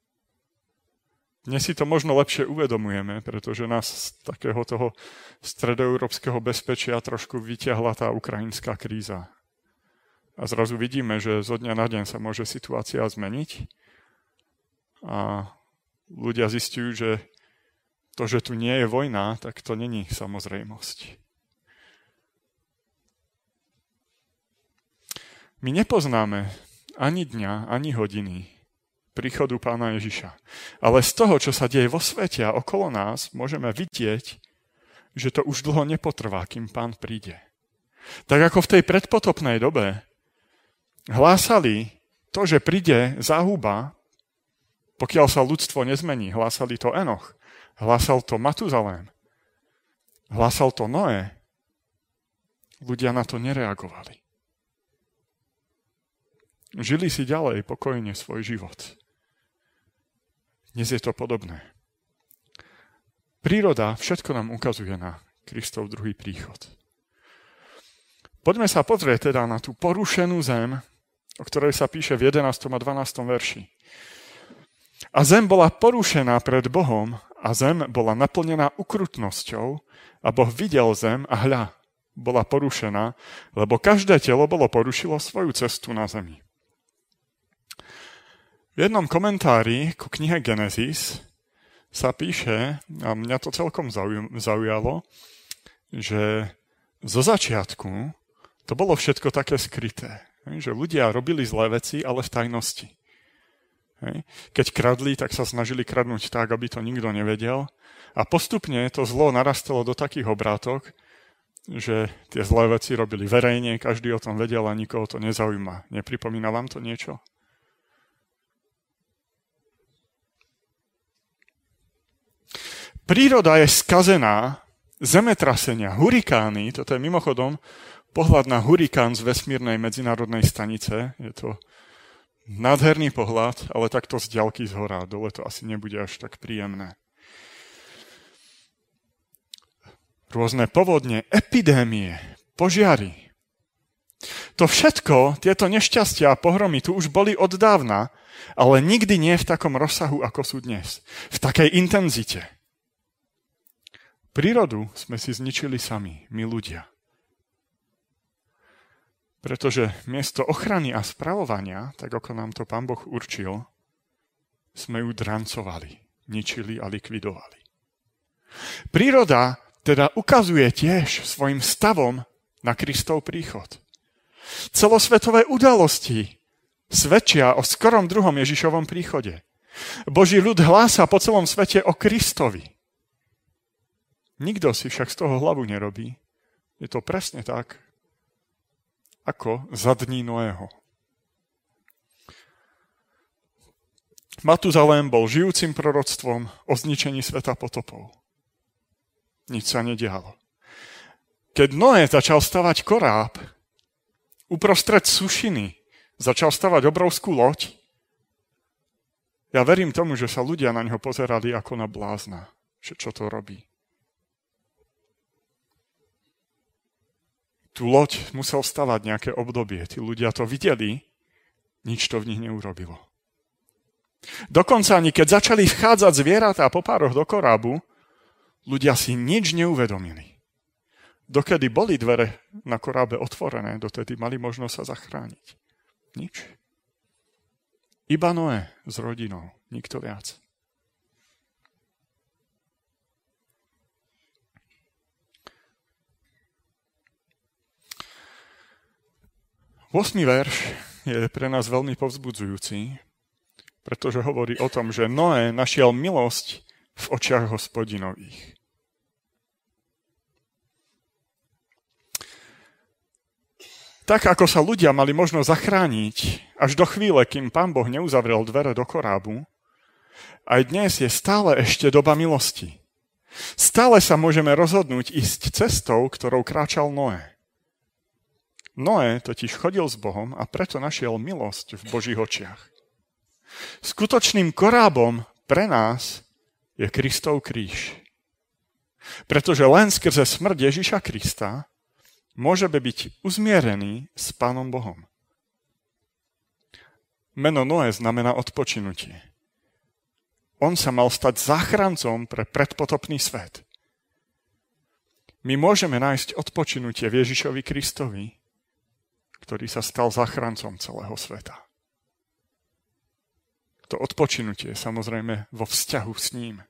Dnes si to možno lepšie uvedomujeme, pretože nás z takého toho stredoeurópskeho bezpečia trošku vyťahla tá ukrajinská kríza. A zrazu vidíme, že zo dňa na deň sa môže situácia zmeniť a ľudia zistujú, že to, že tu nie je vojna, tak to není samozrejmosť. My nepoznáme ani dňa, ani hodiny príchodu pána Ježiša. Ale z toho, čo sa deje vo svete a okolo nás, môžeme vidieť, že to už dlho nepotrvá, kým pán príde. Tak ako v tej predpotopnej dobe hlásali to, že príde záhuba, Pokiaľ sa ľudstvo nezmení, hlásali to Enoch, hlásal to Matuzalém, hlásal to Noé. Ľudia na to nereagovali. Žili si ďalej pokojne svoj život. Dnes je to podobné. Príroda všetko nám ukazuje na Kristov druhý príchod. Poďme sa pozrieť teda na tú porušenú zem, o ktorej sa píše v 11. a 12. verši. A zem bola porušená pred Bohom a zem bola naplnená ukrutnosťou a Boh videl zem a hľa, bola porušená, lebo každé telo bolo porušilo svoju cestu na zemi. V jednom komentári ku knihe Genesis sa píše, a mňa to celkom zaujalo, že zo začiatku to bolo všetko také skryté. Že ľudia robili zlé veci, ale v tajnosti. Keď kradli, tak sa snažili kradnúť tak, aby to nikto nevedel. A postupne to zlo narastalo do takých obrátok, že tie zlé veci robili verejne, každý o tom vedel a nikoho to nezaujíma. Nepripomína vám to niečo? Príroda je skazená, zemetrasenia, hurikány, toto je mimochodom pohľad na hurikán z vesmírnej medzinárodnej stanice. Je to nádherný pohľad, ale takto z ďalky z hora. Dole to asi nebude až tak príjemné. Rôzne povodne, epidémie, požiary. To všetko, tieto nešťastia a pohromy tu už boli od dávna, ale nikdy nie v takom rozsahu, ako sú dnes. V takej intenzite. Prírodu sme si zničili sami, my ľudia. Pretože miesto ochrany a spravovania, tak ako nám to pán Boh určil, sme ju drancovali, ničili a likvidovali. Príroda teda ukazuje tiež svojim stavom na Kristov príchod. Celosvetové udalosti svedčia o skorom druhom Ježišovom príchode. Boží ľud hlása po celom svete o Kristovi. Nikto si však z toho hlavu nerobí. Je to presne tak, ako za dní Noého. Matuzalém bol žijúcim proroctvom o zničení sveta potopov. Nič sa nedialo. Keď Noé začal stavať koráb, uprostred sušiny začal stavať obrovskú loď, ja verím tomu, že sa ľudia na ňo pozerali ako na blázna, že čo to robí. Tú loď musel stavať nejaké obdobie. Tí ľudia to videli, nič to v nich neurobilo. Dokonca ani keď začali vchádzať zvieratá po pároch do korábu, ľudia si nič neuvedomili. Dokedy boli dvere na korábe otvorené, dotedy mali možnosť sa zachrániť. Nič. Iba Noé s rodinou, nikto viac. 8. verš je pre nás veľmi povzbudzujúci, pretože hovorí o tom, že Noé našiel milosť v očiach hospodinových. Tak ako sa ľudia mali možno zachrániť až do chvíle, kým pán Boh neuzavrel dvere do korábu, aj dnes je stále ešte doba milosti. Stále sa môžeme rozhodnúť ísť cestou, ktorou kráčal Noé. Noé totiž chodil s Bohom a preto našiel milosť v Božích očiach. Skutočným korábom pre nás je Kristov kríž. Pretože len skrze smrť Ježiša Krista môžeme byť uzmierený s Pánom Bohom. Meno Noé znamená odpočinutie. On sa mal stať záchrancom pre predpotopný svet. My môžeme nájsť odpočinutie v Ježišovi Kristovi, ktorý sa stal zachrancom celého sveta. To odpočinutie samozrejme vo vzťahu s ním.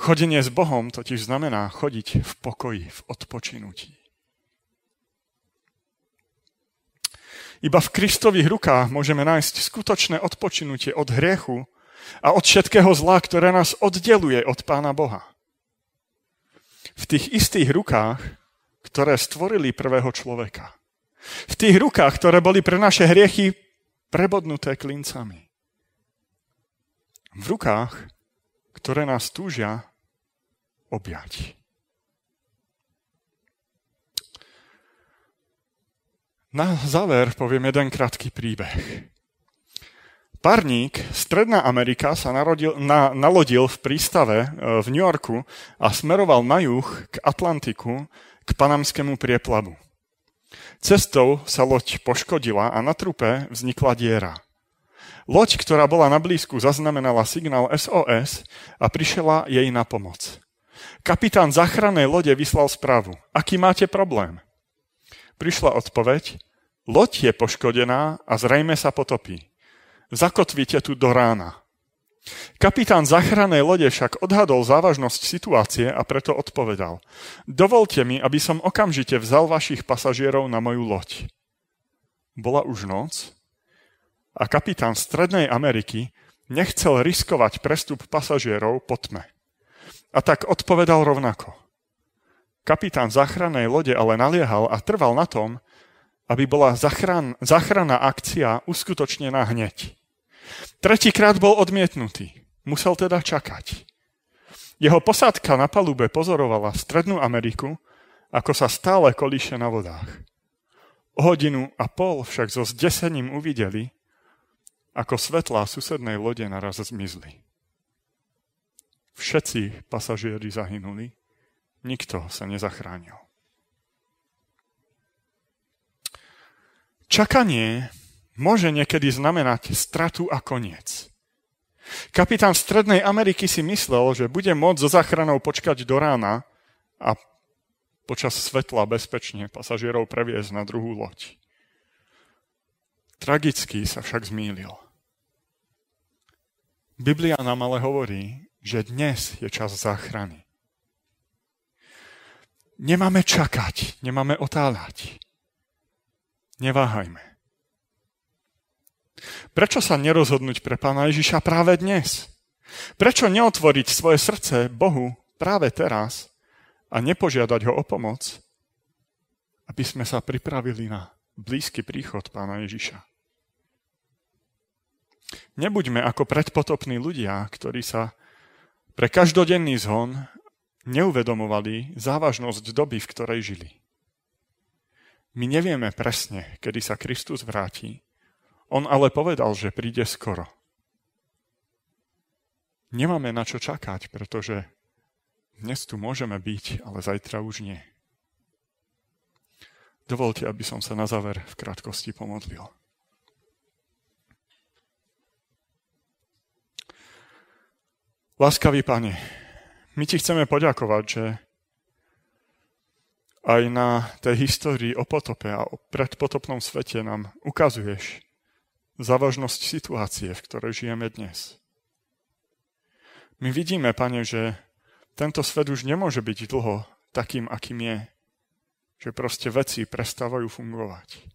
Chodenie s Bohom totiž znamená chodiť v pokoji, v odpočinutí. Iba v Kristových rukách môžeme nájsť skutočné odpočinutie od hriechu a od všetkého zla, ktoré nás oddeluje od Pána Boha. V tých istých rukách, ktoré stvorili prvého človeka. V tých rukách, ktoré boli pre naše hriechy prebodnuté klincami. v rukách, ktoré nás túžia objať. Na záver poviem jeden krátky príbeh. Parník, Stredná Amerika, sa narodil, na, nalodil v prístave e, v New Yorku a smeroval na juh k Atlantiku, k Panamskému prieplavu. Cestou sa loď poškodila a na trupe vznikla diera. Loď, ktorá bola na blízku, zaznamenala signál SOS a prišla jej na pomoc. Kapitán záchrannej lode vyslal správu. Aký máte problém? Prišla odpoveď. Loď je poškodená a zrejme sa potopí. Zakotvíte tu do rána. Kapitán záchrannej lode však odhadol závažnosť situácie a preto odpovedal. Dovolte mi, aby som okamžite vzal vašich pasažierov na moju loď. Bola už noc a kapitán Strednej Ameriky nechcel riskovať prestup pasažierov po tme. A tak odpovedal rovnako. Kapitán záchrannej lode ale naliehal a trval na tom, aby bola zachran, záchranná akcia uskutočnená hneď. Tretíkrát bol odmietnutý. Musel teda čakať. Jeho posádka na palube pozorovala Strednú Ameriku, ako sa stále kolíše na vodách. O hodinu a pol však so zdesením uvideli, ako svetlá susednej lode naraz zmizli. Všetci pasažieri zahynuli, nikto sa nezachránil. Čakanie môže niekedy znamenať stratu a koniec. Kapitán Strednej Ameriky si myslel, že bude môcť so záchranou počkať do rána a počas svetla bezpečne pasažierov previesť na druhú loď. Tragicky sa však zmýlil. Biblia nám ale hovorí, že dnes je čas záchrany. Nemáme čakať, nemáme otáľať. Neváhajme. Prečo sa nerozhodnúť pre pána Ježiša práve dnes? Prečo neotvoriť svoje srdce Bohu práve teraz a nepožiadať ho o pomoc, aby sme sa pripravili na blízky príchod pána Ježiša? Nebuďme ako predpotopní ľudia, ktorí sa pre každodenný zhon neuvedomovali závažnosť doby, v ktorej žili. My nevieme presne, kedy sa Kristus vráti, on ale povedal, že príde skoro. Nemáme na čo čakať, pretože dnes tu môžeme byť, ale zajtra už nie. Dovolte, aby som sa na záver v krátkosti pomodlil. Láskavý Pane, my ti chceme poďakovať, že aj na tej histórii o potope a o predpotopnom svete nám ukazuješ, závažnosť situácie, v ktorej žijeme dnes. My vidíme, pane, že tento svet už nemôže byť dlho takým, akým je. Že proste veci prestávajú fungovať.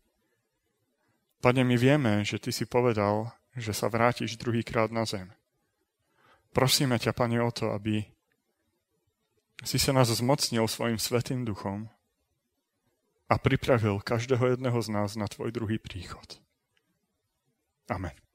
Pane, my vieme, že Ty si povedal, že sa vrátiš druhýkrát na zem. Prosíme ťa, Pane, o to, aby si sa nás zmocnil svojim svetým duchom a pripravil každého jedného z nás na Tvoj druhý príchod. Amen.